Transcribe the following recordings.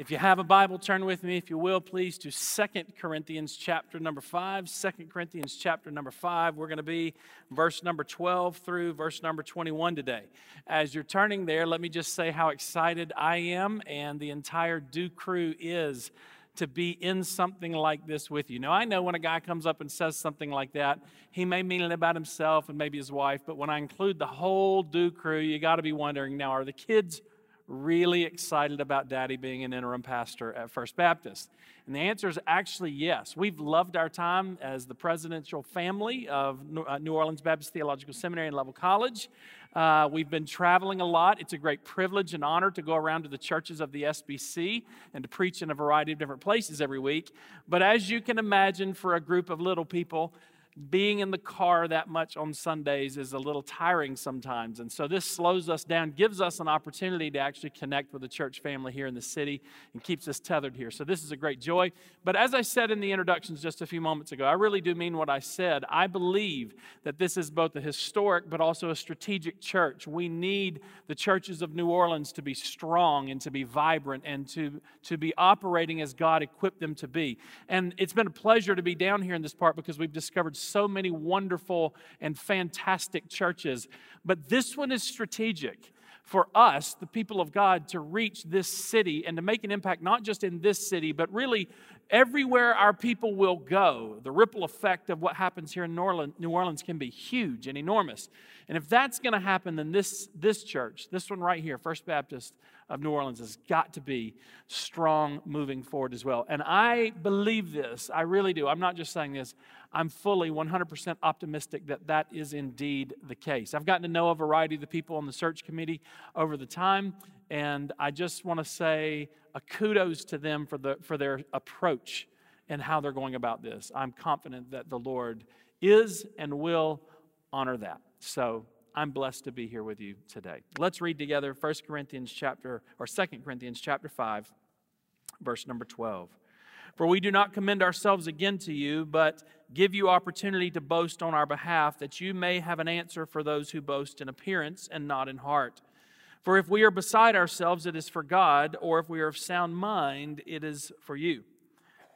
If you have a Bible, turn with me, if you will, please, to Second Corinthians chapter number 5. 2 Corinthians chapter number 5. We're going to be verse number 12 through verse number 21 today. As you're turning there, let me just say how excited I am and the entire Dew crew is to be in something like this with you. Now, I know when a guy comes up and says something like that, he may mean it about himself and maybe his wife, but when I include the whole Dew crew, you got to be wondering now, are the kids really excited about daddy being an interim pastor at First Baptist? And the answer is actually yes. We've loved our time as the presidential family of uh, New Orleans Baptist Theological Seminary and Leavell College. Uh, we've been traveling a lot. It's a great privilege and honor to go around to the churches of the SBC and to preach in a variety of different places every week. But as you can imagine, for a group of little people, being in the car that much on Sundays is a little tiring sometimes. And so this slows us down, gives us an opportunity to actually connect with the church family here in the city and keeps us tethered here. So this is a great joy. But as I said in the introductions just a few moments ago, I really do mean what I said. I believe that this is both a historic but also a strategic church. We need the churches of New Orleans to be strong and to be vibrant and to, to be operating as God equipped them to be. And it's been a pleasure to be down here in this part because we've discovered so many wonderful and fantastic churches, but this one is strategic for us, the people of God, to reach this city and to make an impact, not just in this city, but really everywhere our people will go. The ripple effect of what happens here in New Orleans, New Orleans can be huge and enormous. And if that's going to happen, then this, this church, this one right here, First Baptist of New Orleans, has got to be strong moving forward as well. And I believe this. I really do. I'm not just saying this. I'm fully 100% optimistic that that is indeed the case. I've gotten to know a variety of the people on the search committee over the time, and I just want to say a kudos to them for, the, for their approach and how they're going about this. I'm confident that the Lord is and will honor that. So I'm blessed to be here with you today. Let's read together 1 Corinthians chapter or 2 Corinthians chapter 5 verse number 12. For we do not commend ourselves again to you, but give you opportunity to boast on our behalf, that you may have an answer for those who boast in appearance and not in heart. For if we are beside ourselves, it is for God, or if we are of sound mind, it is for you.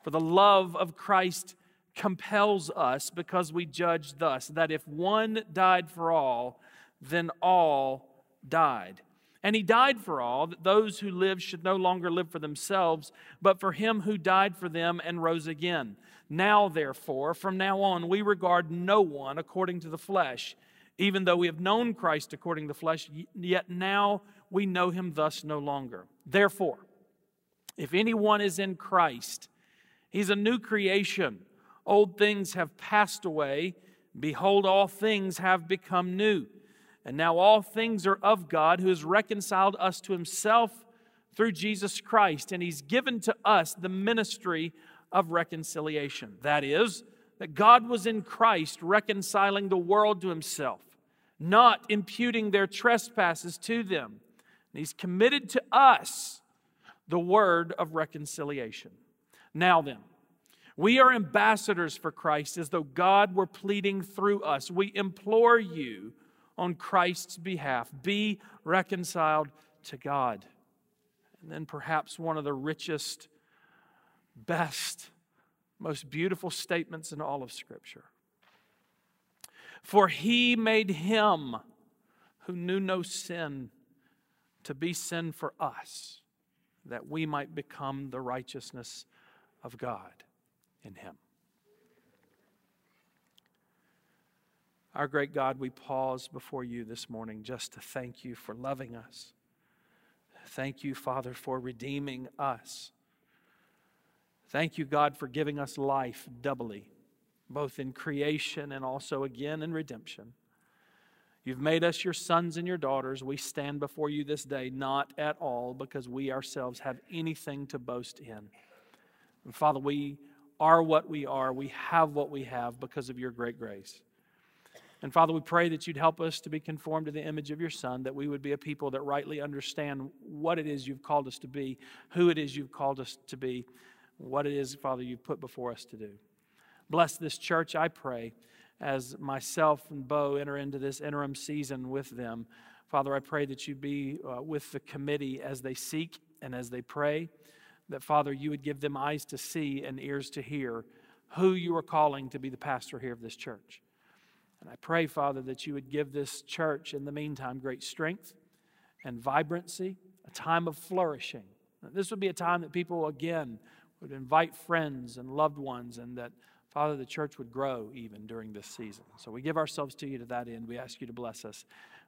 For the love of Christ compels us because we judge thus that if one died for all, then all died. And he died for all, that those who live should no longer live for themselves, but for him who died for them and rose again. Now, therefore, from now on, we regard no one according to the flesh. Even though we have known Christ according to the flesh, yet now we know him thus no longer. Therefore, if anyone is in Christ, he's a new creation. Old things have passed away. Behold, all things have become new. And now all things are of God, who has reconciled us to himself through Jesus Christ, and he's given to us the ministry of reconciliation. That is, that God was in Christ reconciling the world to himself, not imputing their trespasses to them. And he's committed to us the word of reconciliation. Now then, we are ambassadors for Christ as though God were pleading through us. We implore you on Christ's behalf be reconciled to God. And then perhaps one of the richest, best, most beautiful statements in all of Scripture. For he made him who knew no sin to be sin for us, that we might become the righteousness of God in him. Our great God, we pause before you this morning just to thank you for loving us. Thank you, Father, for redeeming us. Thank you, God, for giving us life doubly, both in creation and also again in redemption. You've made us your sons and your daughters. We stand before you this day not at all because we ourselves have anything to boast in. And Father, we are what we are. We have what we have because of your great grace. And Father, we pray that you'd help us to be conformed to the image of your Son, that we would be a people that rightly understand what it is you've called us to be, who it is you've called us to be, what it is, Father, you've put before us to do. Bless this church, I pray, as myself and Bo enter into this interim season with them. Father, I pray that you be uh, with the committee as they seek and as they pray. that, Father, you would give them eyes to see and ears to hear who you are calling to be the pastor here of this church. And I pray, Father, that you would give this church in the meantime great strength and vibrancy, a time of flourishing. This would be a time that people, again, would invite friends and loved ones, and that, Father, the church would grow even during this season. So we give ourselves to you to that end. We ask you to bless us.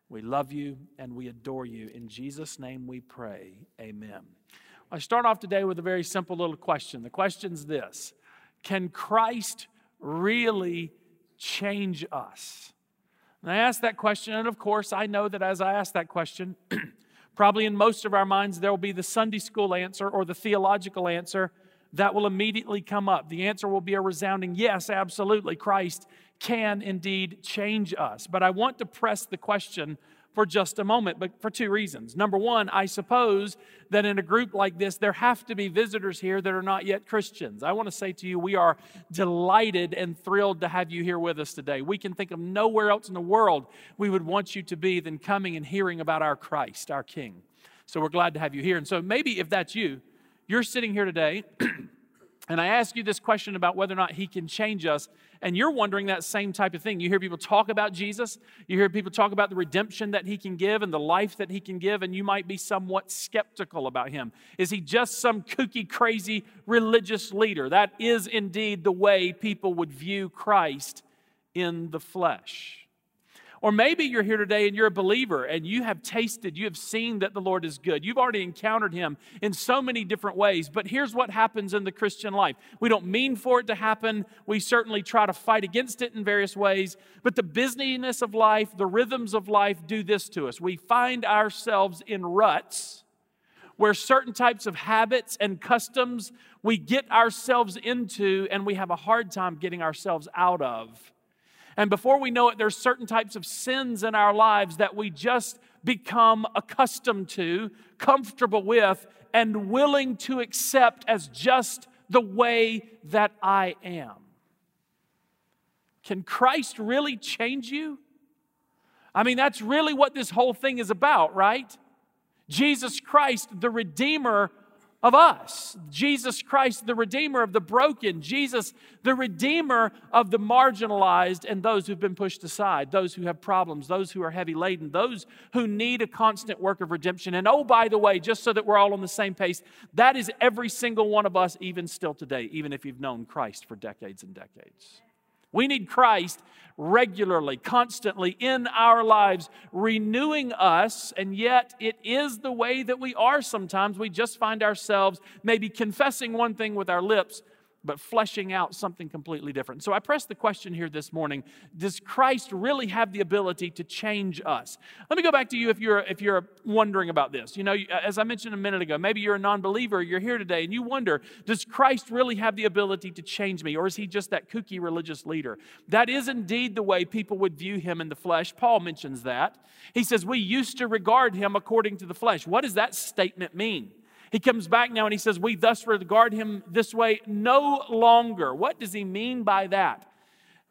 We love you and we adore you. In Jesus' name we pray. Amen. I start off today with a very simple little question. The question's this Can Christ really change us? And I ask that question, and of course, I know that as I ask that question, probably in most of our minds, there will be the Sunday school answer or the theological answer that will immediately come up. The answer will be a resounding yes, absolutely. Christ can indeed change us. But I want to press the question for just a moment, but for two reasons. Number one, I suppose that in a group like this, there have to be visitors here that are not yet Christians. I want to say to you, we are delighted and thrilled to have you here with us today. We can think of nowhere else in the world we would want you to be than coming and hearing about our Christ, our King. So we're glad to have you here. And so maybe if that's you, you're sitting here today. And I ask you this question about whether or not he can change us, and you're wondering that same type of thing. You hear people talk about Jesus, you hear people talk about the redemption that he can give and the life that he can give, and you might be somewhat skeptical about him. Is he just some kooky, crazy religious leader? That is indeed the way people would view Christ in the flesh. Or maybe you're here today and you're a believer and you have tasted, you have seen that the Lord is good. You've already encountered Him in so many different ways. But here's what happens in the Christian life we don't mean for it to happen. We certainly try to fight against it in various ways. But the busyness of life, the rhythms of life do this to us. We find ourselves in ruts where certain types of habits and customs we get ourselves into and we have a hard time getting ourselves out of. And before we know it, there's certain types of sins in our lives that we just become accustomed to, comfortable with, and willing to accept as just the way that I am. Can Christ really change you? I mean, that's really what this whole thing is about, right? Jesus Christ, the Redeemer, of us. Jesus Christ, the Redeemer of the broken. Jesus, the Redeemer of the marginalized and those who've been pushed aside, those who have problems, those who are heavy laden, those who need a constant work of redemption. And oh, by the way, just so that we're all on the same pace, that is every single one of us, even still today, even if you've known Christ for decades and decades. We need Christ regularly, constantly in our lives, renewing us, and yet it is the way that we are sometimes. We just find ourselves maybe confessing one thing with our lips, but fleshing out something completely different. So I press the question here this morning Does Christ really have the ability to change us? Let me go back to you if you're, if you're wondering about this. You know, as I mentioned a minute ago, maybe you're a non believer, you're here today, and you wonder Does Christ really have the ability to change me, or is he just that kooky religious leader? That is indeed the way people would view him in the flesh. Paul mentions that. He says, We used to regard him according to the flesh. What does that statement mean? He comes back now and he says, We thus regard him this way no longer. What does he mean by that?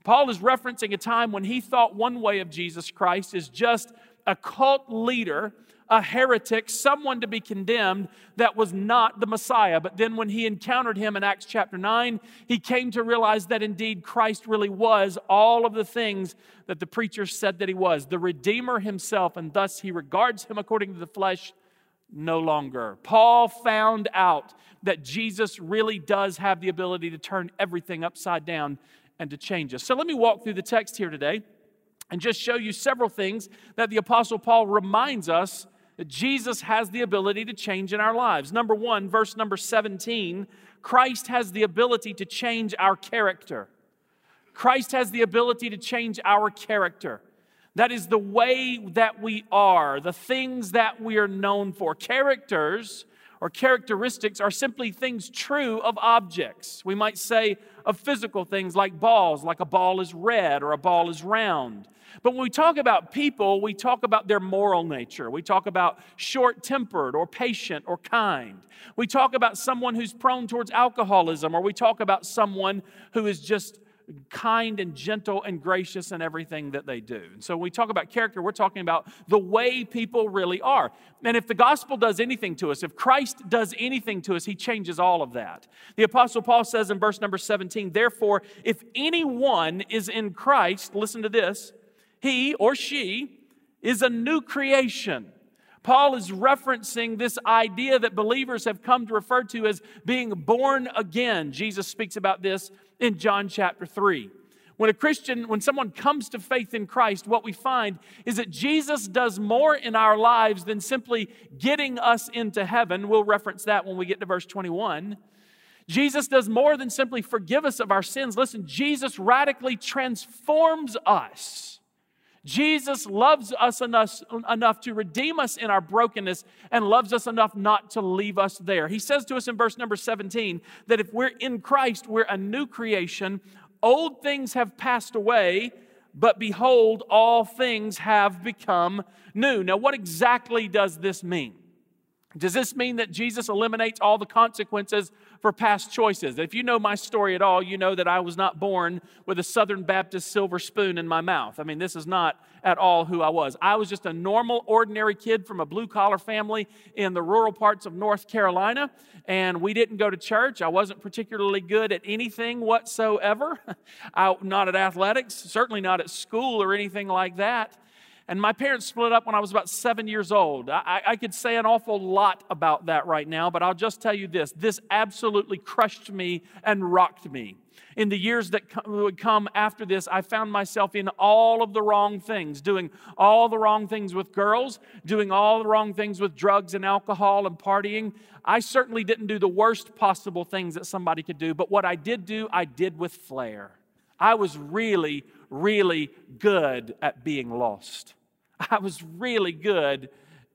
Paul is referencing a time when he thought one way of Jesus Christ is just a cult leader, a heretic, someone to be condemned that was not the Messiah. But then when he encountered him in Acts chapter 9, he came to realize that indeed Christ really was all of the things that the preachers said that he was the Redeemer himself, and thus he regards him according to the flesh no longer. Paul found out that Jesus really does have the ability to turn everything upside down and to change us. So let me walk through the text here today and just show you several things that the Apostle Paul reminds us that Jesus has the ability to change in our lives. Number one, verse number 17 Christ has the ability to change our character. Christ has the ability to change our character. That is the way that we are, the things that we are known for. Characters or characteristics are simply things true of objects. We might say of physical things like balls, like a ball is red or a ball is round. But when we talk about people, we talk about their moral nature. We talk about short tempered or patient or kind. We talk about someone who's prone towards alcoholism, or we talk about someone who is just kind and gentle and gracious in everything that they do. And so when we talk about character, we're talking about the way people really are. And if the gospel does anything to us, if Christ does anything to us, he changes all of that. The apostle Paul says in verse number 17, therefore, if anyone is in Christ, listen to this, he or she is a new creation. Paul is referencing this idea that believers have come to refer to as being born again. Jesus speaks about this in John chapter 3. When a Christian, when someone comes to faith in Christ, what we find is that Jesus does more in our lives than simply getting us into heaven. We'll reference that when we get to verse 21. Jesus does more than simply forgive us of our sins. Listen, Jesus radically transforms us. Jesus loves us enough, enough to redeem us in our brokenness and loves us enough not to leave us there. He says to us in verse number 17 that if we're in Christ, we're a new creation. Old things have passed away, but behold, all things have become new. Now, what exactly does this mean? Does this mean that Jesus eliminates all the consequences for past choices? If you know my story at all, you know that I was not born with a Southern Baptist silver spoon in my mouth. I mean, this is not at all who I was. I was just a normal, ordinary kid from a blue collar family in the rural parts of North Carolina, and we didn't go to church. I wasn't particularly good at anything whatsoever. I, not at athletics, certainly not at school or anything like that. And my parents split up when I was about seven years old. I, I, could say an awful lot about that right now, but I'll just tell you this this absolutely crushed me and rocked me. In the years that would come after this, I found myself in all of the wrong things, doing all the wrong things with girls, doing all the wrong things with drugs and alcohol and partying. I certainly didn't do the worst possible things that somebody could do, but what I did do, I did with flair. I was really, really good at being lost. I was really good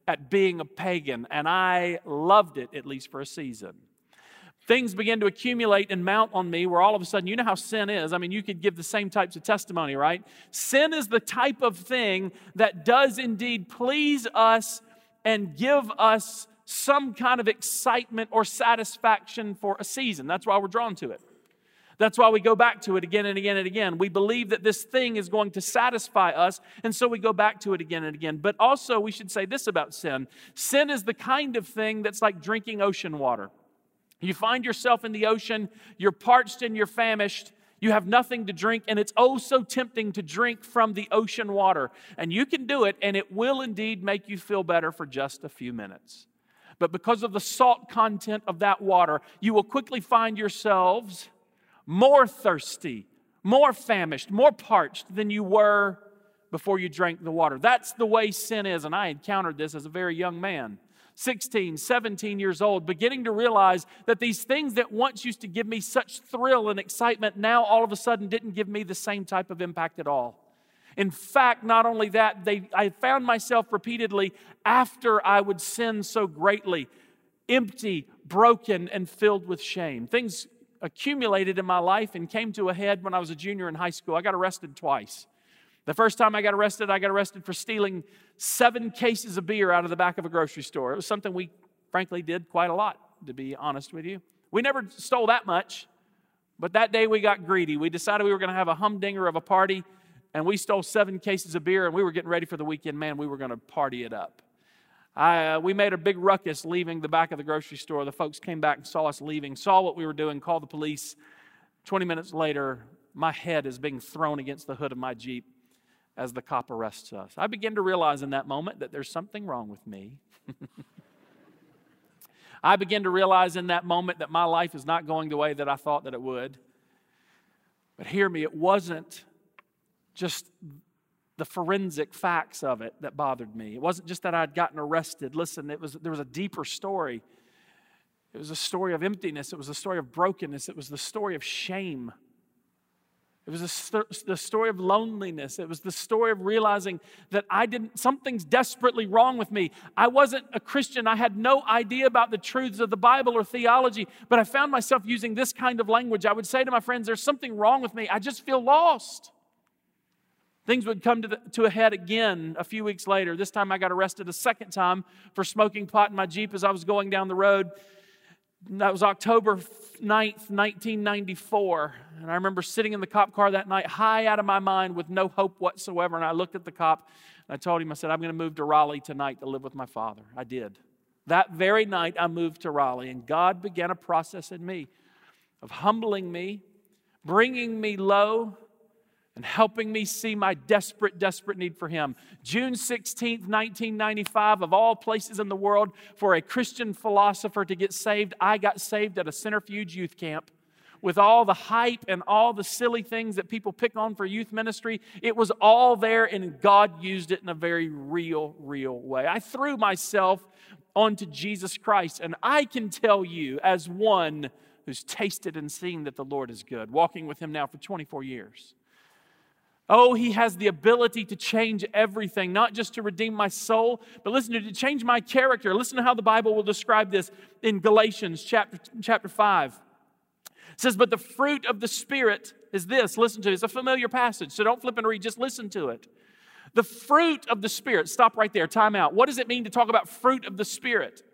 at being a pagan, and I loved it, at least for a season. Things began to accumulate and mount on me where all of a sudden, you know how sin is. I mean, you could give the same types of testimony, right? Sin is the type of thing that does indeed please us and give us some kind of excitement or satisfaction for a season. That's why we're drawn to it. That's why we go back to it again and again and again. We believe that this thing is going to satisfy us, and so we go back to it again and again. But also, we should say this about sin sin is the kind of thing that's like drinking ocean water. You find yourself in the ocean, you're parched and you're famished. You have nothing to drink, and it's oh so tempting to drink from the ocean water. And you can do it, and it will indeed make you feel better for just a few minutes. But because of the salt content of that water, you will quickly find yourselves more thirsty, more famished, more parched than you were before you drank the water. That's the way sin is. And I encountered this as a very young man. 16, 17 years old, beginning to realize that these things that once used to give me such thrill and excitement now all of a sudden didn't give me the same type of impact at all. In fact, not only that, they, I found myself repeatedly after I would sin so greatly, empty, broken, and filled with shame. Things accumulated in my life and came to a head when I was a junior in high school. I got arrested twice. The first time I got arrested, I got arrested for stealing seven cases of beer out of the back of a grocery store. It was something we, frankly, did quite a lot, to be honest with you. We never stole that much, but that day we got greedy. We decided we were going to have a humdinger of a party, and we stole seven cases of beer, and we were getting ready for the weekend. Man, we were going to party it up. I, uh, we made a big ruckus leaving the back of the grocery store. The folks came back and saw us leaving, saw what we were doing, called the police. 20 minutes later, my head is being thrown against the hood of my Jeep as the cop arrests us. I begin to realize in that moment that there's something wrong with me. I begin to realize in that moment that my life is not going the way that I thought that it would. But hear me, it wasn't just the forensic facts of it that bothered me. It wasn't just that I'd gotten arrested. Listen, it was, there was a deeper story. It was a story of emptiness. It was a story of brokenness. It was the story of shame. It was st- the story of loneliness. It was the story of realizing that I didn't, something's desperately wrong with me. I wasn't a Christian. I had no idea about the truths of the Bible or theology, but I found myself using this kind of language. I would say to my friends, There's something wrong with me. I just feel lost. Things would come to, the, to, a head again a few weeks later. This time I got arrested a second time for smoking pot in my Jeep as I was going down the road. That was October 9th, 1994. And I remember sitting in the cop car that night, high out of my mind with no hope whatsoever. And I looked at the cop and I told him, I said, I'm going to move to Raleigh tonight to live with my father. I did. That very night, I moved to Raleigh, and God began a process in me of humbling me, bringing me low, and helping me see my desperate, desperate need for Him. June 16th, 1995, of all places in the world, for a Christian philosopher to get saved, I got saved at a centrifuge youth camp. With all the hype and all the silly things that people pick on for youth ministry, it was all there, and God used it in a very real, real way. I threw myself onto Jesus Christ, and I can tell you, as one who's tasted and seen that the Lord is good, walking with Him now for 24 years Oh, he has the ability to change everything, not just to redeem my soul, but listen to change my character. Listen to how the Bible will describe this in Galatians chapter, chapter 5. It says, But the fruit of the Spirit is this. Listen to it. It's a familiar passage, so don't flip and read, just listen to it. The fruit of the Spirit, stop right there, time out. What does it mean to talk about fruit of the Spirit?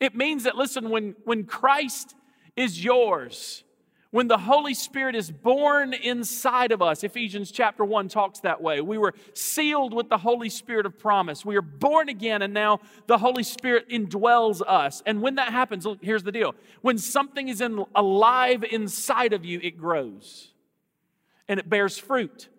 It means that, listen, when, when Christ is yours, when the Holy Spirit is born inside of us, Ephesians chapter 1 talks that way. We were sealed with the Holy Spirit of promise. We are born again, and now the Holy Spirit indwells us. And when that happens, look, here's the deal when something is in, alive inside of you, it grows and it bears fruit.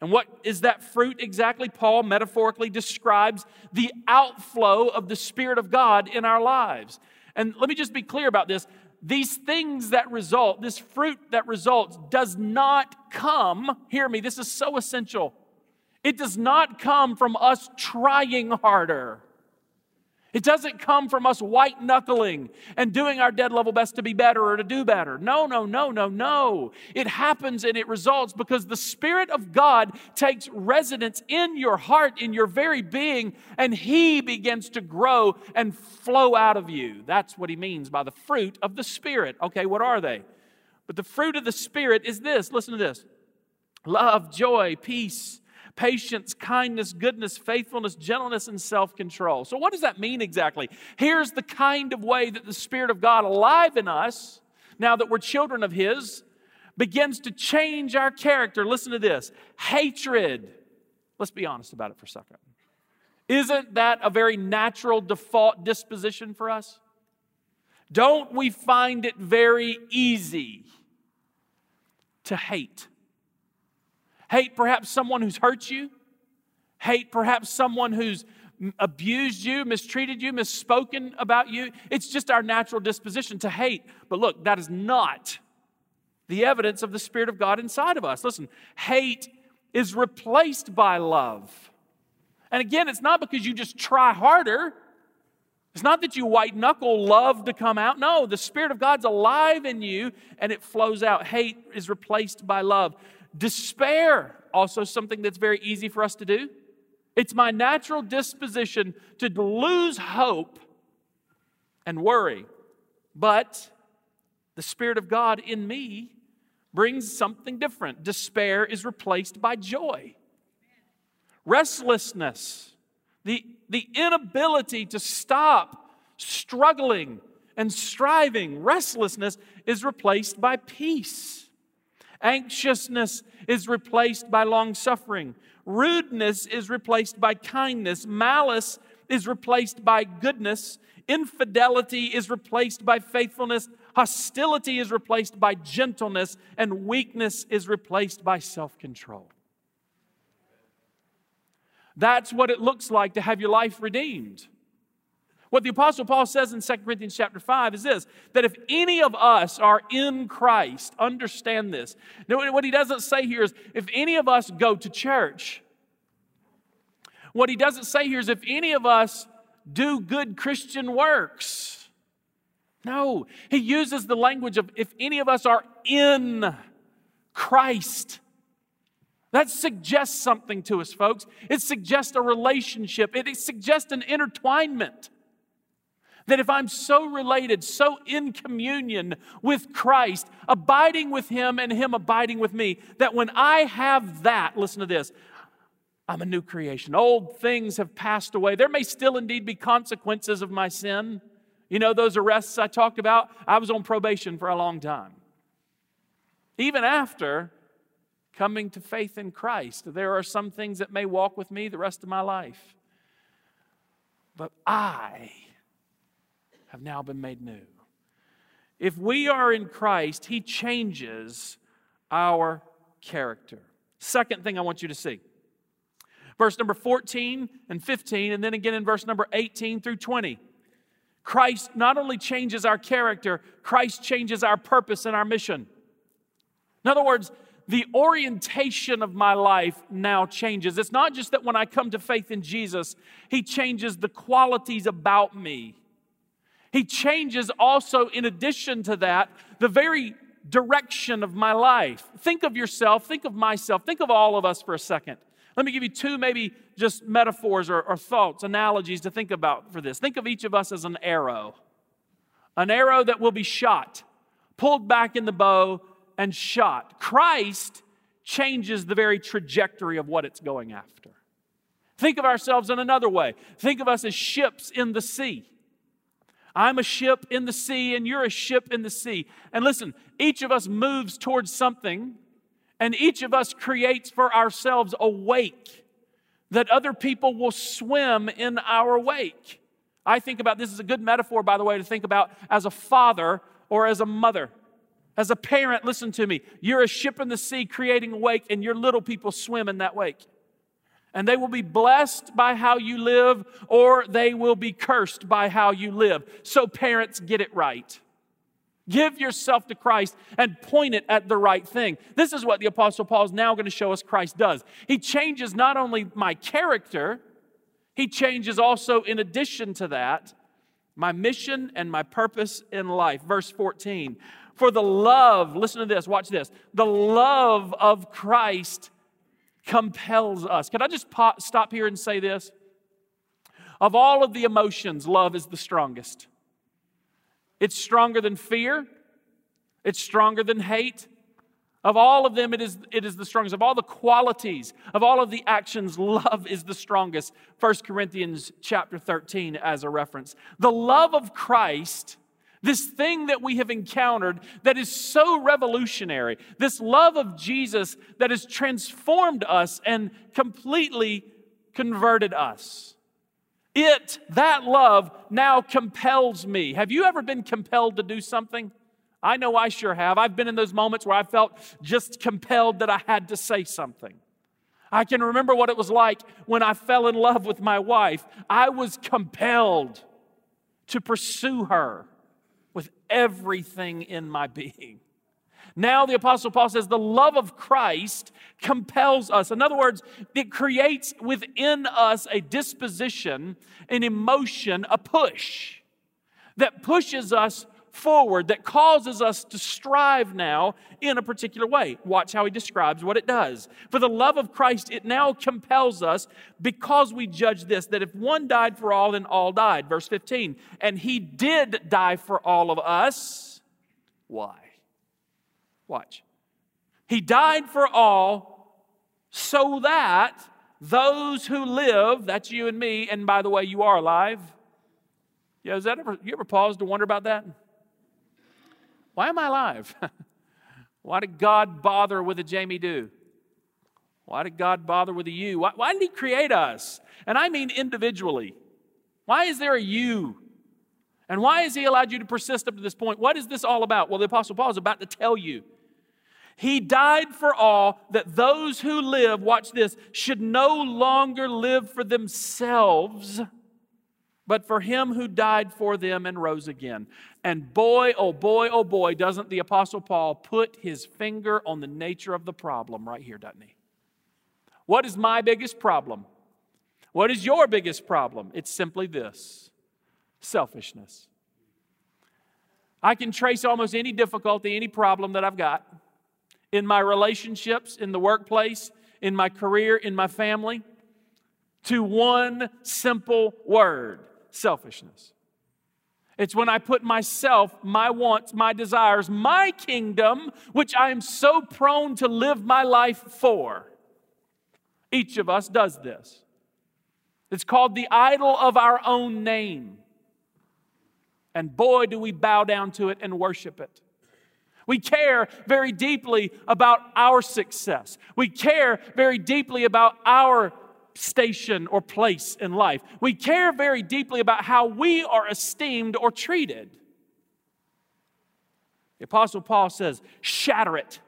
And what is that fruit exactly? Paul metaphorically describes the outflow of the Spirit of God in our lives. And let me just be clear about this these things that result, this fruit that results, does not come, hear me, this is so essential. It does not come from us trying harder. It doesn't come from us white knuckling and doing our dead level best to be better or to do better. No, no, no, no, no. It happens and it results because the Spirit of God takes residence in your heart, in your very being, and He begins to grow and flow out of you. That's what He means by the fruit of the Spirit. Okay, what are they? But the fruit of the Spirit is this listen to this love, joy, peace patience, kindness, goodness, faithfulness, gentleness, and self control. So, what does that mean exactly? Here's the kind of way that the Spirit of God, alive in us, now that we're children of His, begins to change our character. Listen to this hatred. Let's be honest about it for a second. Isn't that a very natural default disposition for us? Don't we find it very easy to hate? Hate perhaps someone who's hurt you. Hate perhaps someone who's abused you, mistreated you, misspoken about you. It's just our natural disposition to hate. But look, that is not the evidence of the Spirit of God inside of us. Listen, hate is replaced by love. And again, it's not because you just try harder. It's not that you white knuckle love to come out. No, the Spirit of God's alive in you and it flows out. Hate is replaced by love. Despair, also something that's very easy for us to do. It's my natural disposition to lose hope and worry. But the Spirit of God in me brings something different. Despair is replaced by joy. Restlessness, the, the inability to stop struggling and striving, restlessness is replaced by peace. Anxiousness is replaced by long suffering. Rudeness is replaced by kindness. Malice is replaced by goodness. Infidelity is replaced by faithfulness. Hostility is replaced by gentleness. And weakness is replaced by self control. That's what it looks like to have your life redeemed. What the Apostle Paul says in 2 Corinthians chapter 5 is this that if any of us are in Christ, understand this. Now, what he doesn't say here is if any of us go to church, what he doesn't say here is if any of us do good Christian works. No, he uses the language of if any of us are in Christ. That suggests something to us, folks. It suggests a relationship, it suggests an intertwinement. That if I'm so related, so in communion with Christ, abiding with Him and Him abiding with me, that when I have that, listen to this, I'm a new creation. Old things have passed away. There may still indeed be consequences of my sin. You know, those arrests I talked about, I was on probation for a long time. Even after coming to faith in Christ, there are some things that may walk with me the rest of my life. But I have now been made new. If we are in Christ, He changes our character. Second thing I want you to see verse number 14 and 15, and then again in verse number 18 through 20. Christ not only changes our character, Christ changes our purpose and our mission. In other words, the orientation of my life now changes. It's not just that when I come to faith in Jesus, He changes the qualities about me. He changes also, in addition to that, the very direction of my life. Think of yourself, think of myself, think of all of us for a second. Let me give you two, maybe just metaphors or, or thoughts, analogies to think about for this. Think of each of us as an arrow, an arrow that will be shot, pulled back in the bow, and shot. Christ changes the very trajectory of what it's going after. Think of ourselves in another way. Think of us as ships in the sea. I'm a ship in the sea, and you're a ship in the sea. And listen, each of us moves towards something and each of us creates for ourselves a wake that other people will swim in our wake. I think about this is a good metaphor, by the way, to think about as a father or as a mother. As a parent, listen to me. You're a ship in the sea creating a wake, and your little people swim in that wake. And they will be blessed by how you live, or they will be cursed by how you live. So, parents, get it right. Give yourself to Christ and point it at the right thing. This is what the Apostle Paul is now going to show us Christ does. He changes not only my character, he changes also, in addition to that, my mission and my purpose in life. Verse 14 For the love, listen to this, watch this. The love of Christ compels us. Can I just stop here and say this? Of all of the emotions, love is the strongest. It's stronger than fear. It's stronger than hate. Of all of them, it is, it is the strongest. Of all the qualities, of all of the actions, love is the strongest. 1 Corinthians chapter 13 as a reference. The love of Christ, this thing that we have encountered that is so revolutionary, this love of Jesus that has transformed us and completely converted us. It, that love, now compels me. Have you ever been compelled to do something? I know I sure have. I've been in those moments where I felt just compelled that I had to say something. I can remember what it was like when I fell in love with my wife. I was compelled to pursue her with everything in my being. Now, the Apostle Paul says the love of Christ compels us. In other words, it creates within us a disposition, an emotion, a push that pushes us forward, that causes us to strive now in a particular way. Watch how he describes what it does. For the love of Christ, it now compels us because we judge this that if one died for all, then all died. Verse 15. And he did die for all of us. Why? Watch. He died for all so that those who live, that's you and me, and by the way, you are alive. Yeah, is that ever you ever paused to wonder about that? Why am I alive? why did God bother with a Jamie Dew? Why did God bother with a you? Why, why did He create us? And I mean individually. Why is there a you? And why has He allowed you to persist up to this point? What is this all about? Well, the Apostle Paul is about to tell you. He died for all that those who live, watch this, should no longer live for themselves, but for him who died for them and rose again. And boy, oh boy, oh boy, doesn't the Apostle Paul put his finger on the nature of the problem right here, doesn't he? What is my biggest problem? What is your biggest problem? It's simply this selfishness. I can trace almost any difficulty, any problem that I've got in my relationships, in the workplace, in my career, in my family, to one simple word selfishness. It's when I put myself, my wants, my desires, my kingdom, which I am so prone to live my life for. Each of us does this. It's called the idol of our own name. And boy, do we bow down to it and worship it. We care very deeply about our success. We care very deeply about our station or place in life. We care very deeply about how we are esteemed or treated. The Apostle Paul says, shatter it,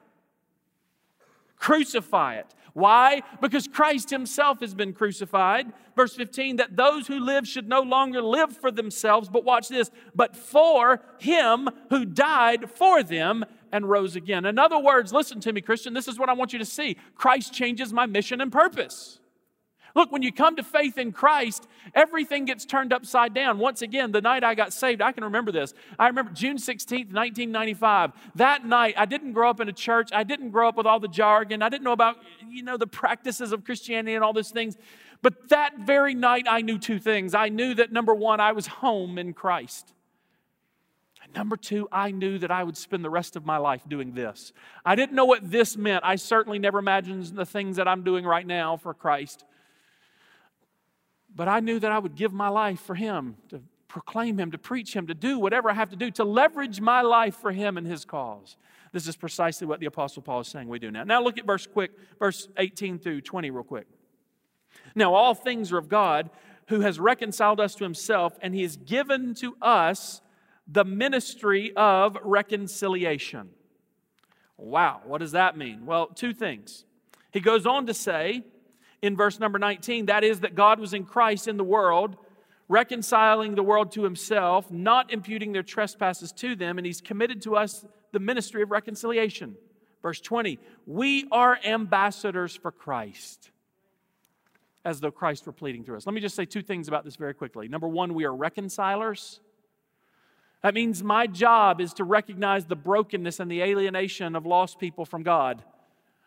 crucify it. Why? Because Christ himself has been crucified. Verse 15, that those who live should no longer live for themselves, but watch this, but for him who died for them and rose again. In other words, listen to me, Christian, this is what I want you to see Christ changes my mission and purpose. Look, when you come to faith in Christ, everything gets turned upside down. Once again, the night I got saved, I can remember this. I remember June 16th, 1995. That night, I didn't grow up in a church. I didn't grow up with all the jargon. I didn't know about, you know, the practices of Christianity and all those things. But that very night, I knew two things. I knew that number one, I was home in Christ. Number two, I knew that I would spend the rest of my life doing this. I didn't know what this meant. I certainly never imagined the things that I'm doing right now for Christ. But I knew that I would give my life for Him, to proclaim Him, to preach Him, to do whatever I have to do, to leverage my life for Him and His cause. This is precisely what the Apostle Paul is saying we do now. Now look at verse quick, verse 18 through 20, real quick. Now, all things are of God who has reconciled us to himself, and he has given to us the ministry of reconciliation. Wow, what does that mean? Well, two things. He goes on to say in verse number 19 that is, that God was in Christ in the world, reconciling the world to himself, not imputing their trespasses to them, and he's committed to us the ministry of reconciliation. Verse 20, we are ambassadors for Christ, as though Christ were pleading through us. Let me just say two things about this very quickly. Number one, we are reconcilers. That means my job is to recognize the brokenness and the alienation of lost people from God.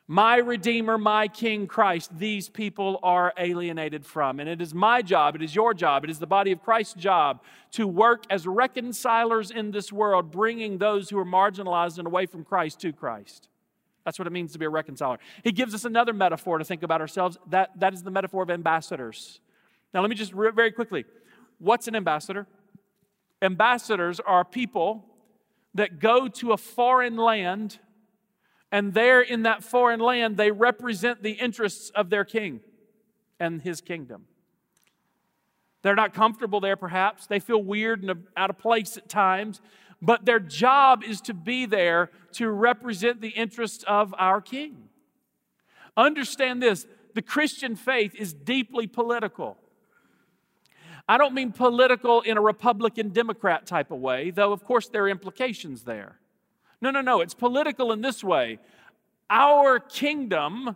My Redeemer, my King Christ, these people are alienated from. And it is my job, it is your job, it is the body of Christ's job to work as reconcilers in this world, bringing those who are marginalized and away from Christ to Christ. That's what it means to be a reconciler. He gives us another metaphor to think about ourselves. That, that is the metaphor of ambassadors. Now, let me just very quickly. What's an ambassador? Ambassadors are people that go to a foreign land, and there in that foreign land, they represent the interests of their king and his kingdom. They're not comfortable there, perhaps. They feel weird and out of place at times, but their job is to be there to represent the interests of our king. Understand this the Christian faith is deeply political. I don't mean political in a Republican Democrat type of way, though, of course, there are implications there. No, no, no. It's political in this way. Our kingdom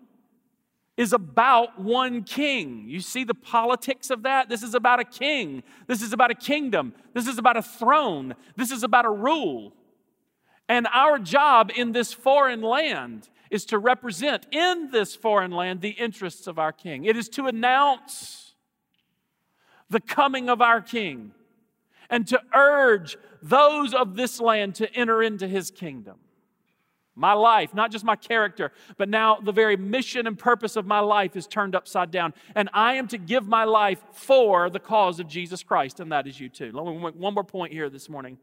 is about one king. You see the politics of that? This is about a king. This is about a kingdom. This is about a throne. This is about a rule. And our job in this foreign land is to represent in this foreign land the interests of our king. It is to announce the coming of our King and to urge those of this land to enter into his kingdom. My life, not just my character, but now the very mission and purpose of my life is turned upside down. And I am to give my life for the cause of Jesus Christ, and that is you too. Let me make one more point here this morning,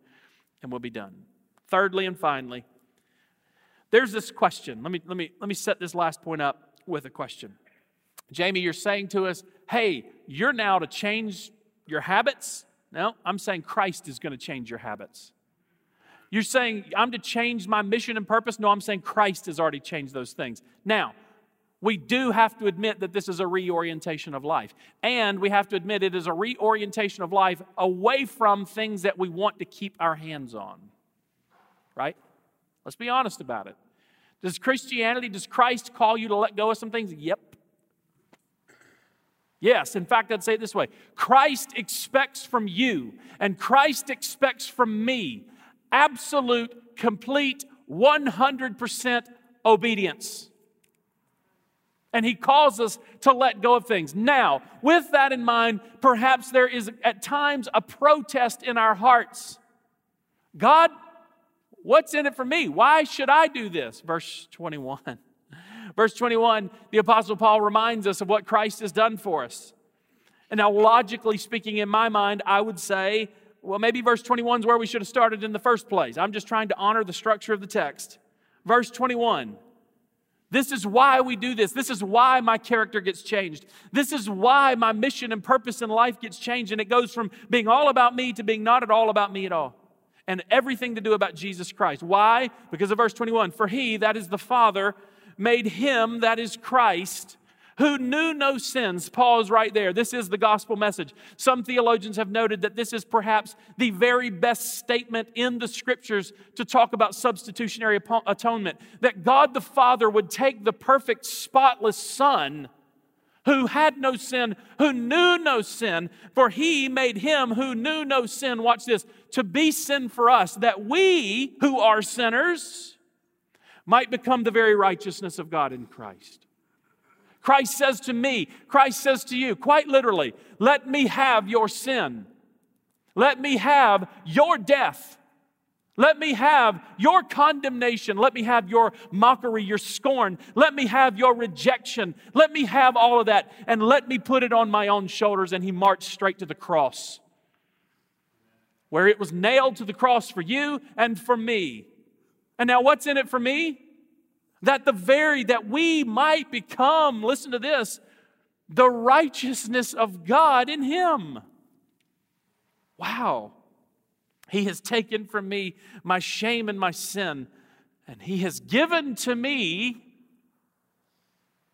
and we'll be done. Thirdly and finally, there's this question. Let me, let me, let me set this last point up with a question. Jamie, you're saying to us, hey, you're now to change your habits. No, I'm saying Christ is going to change your habits. You're saying I'm to change my mission and purpose. No, I'm saying Christ has already changed those things. Now, we do have to admit that this is a reorientation of life. And we have to admit it is a reorientation of life away from things that we want to keep our hands on. Right? Let's be honest about it. Does Christianity, does Christ call you to let go of some things? Yep. Yes, in fact, I'd say it this way Christ expects from you, and Christ expects from me absolute, complete, 100% obedience. And he calls us to let go of things. Now, with that in mind, perhaps there is at times a protest in our hearts. God, what's in it for me? Why should I do this? Verse 21. Verse 21, the Apostle Paul reminds us of what Christ has done for us. And now, logically speaking, in my mind, I would say, well, maybe verse 21 is where we should have started in the first place. I'm just trying to honor the structure of the text. Verse 21. This is why we do this. This is why my character gets changed. This is why my mission and purpose in life gets changed. And it goes from being all about me to being not at all about me at all. And everything to do about Jesus Christ. Why? Because of verse 21. For he, that is the Father, made him, that is Christ, who knew no sins. Pause right there. This is the gospel message. Some theologians have noted that this is perhaps the very best statement in the scriptures to talk about substitutionary atonement. That God the Father would take the perfect, spotless Son who had no sin, who knew no sin, for he made him who knew no sin, watch this, to be sin for us, that we who are sinners might become the very righteousness of God in Christ. Christ says to me, Christ says to you, quite literally, let me have your sin. Let me have your death. Let me have your condemnation. Let me have your mockery, your scorn. Let me have your rejection. Let me have all of that and let me put it on my own shoulders. And he marched straight to the cross, where it was nailed to the cross for you and for me. And now, what's in it for me? that the very that we might become listen to this the righteousness of God in him. Wow. He has taken from me my shame and my sin and he has given to me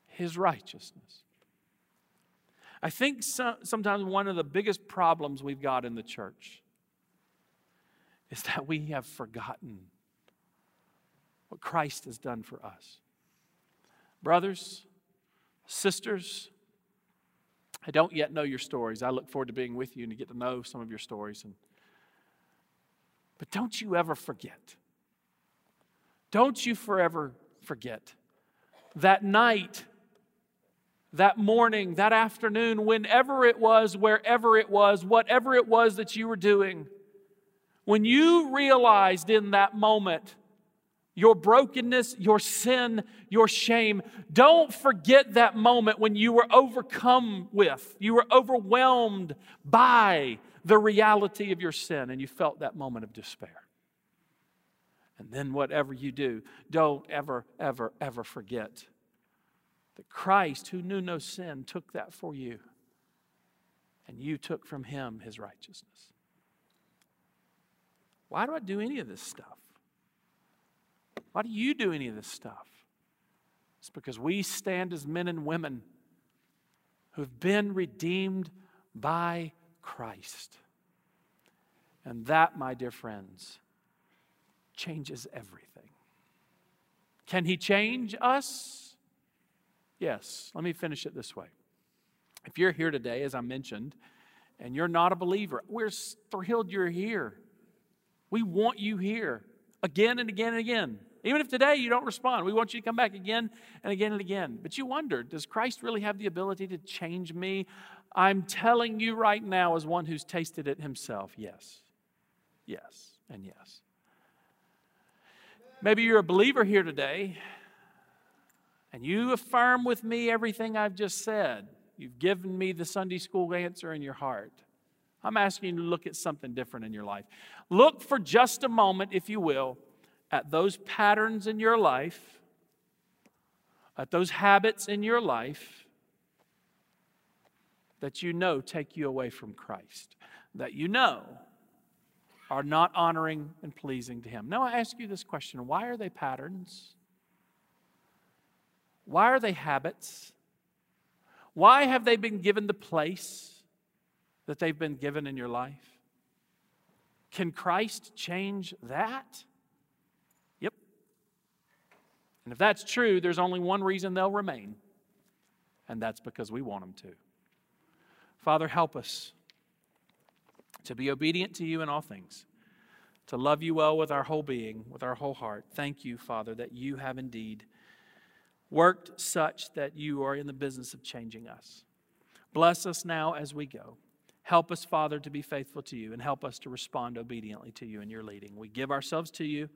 his righteousness. I think so, sometimes one of the biggest problems we've got in the church is that we have forgotten what Christ has done for us. Brothers, sisters, I don't yet know your stories. I look forward to being with you and to get to know some of your stories. And, but don't you ever forget. Don't you forever forget that night, that morning, that afternoon, whenever it was, wherever it was, whatever it was that you were doing, when you realized in that moment your brokenness, your sin, your shame. Don't forget that moment when you were overcome with, you were overwhelmed by the reality of your sin and you felt that moment of despair. And then, whatever you do, don't ever, ever, ever forget that Christ, who knew no sin, took that for you. And you took from him his righteousness. Why do I do any of this stuff? Why do you do any of this stuff? It's because we stand as men and women who've been redeemed by Christ. And that, my dear friends, changes everything. Can He change us? Yes. Let me finish it this way. If you're here today, as I mentioned, and you're not a believer, we're thrilled you're here. We want you here again and again and again. Even if today you don't respond, we want you to come back again and again and again. But you wonder, does Christ really have the ability to change me? I'm telling you right now, as one who's tasted it himself, yes. Yes, and yes. Maybe you're a believer here today and you affirm with me everything I've just said. You've given me the Sunday school answer in your heart. I'm asking you to look at something different in your life. Look for just a moment, if you will, at those patterns in your life, at those habits in your life that you know take you away from Christ, that you know are not honoring and pleasing to Him. Now, I ask you this question why are they patterns? Why are they habits? Why have they been given the place that they've been given in your life? Can Christ change that? And if that's true, there's only one reason they'll remain, and that's because we want them to. Father, help us to be obedient to you in all things, to love you well with our whole being, with our whole heart. Thank you, Father, that you have indeed worked such that you are in the business of changing us. Bless us now as we go. Help us, Father, to be faithful to you and help us to respond obediently to you in your leading. We give ourselves to you.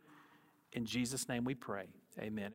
In Jesus' name we pray. Amen.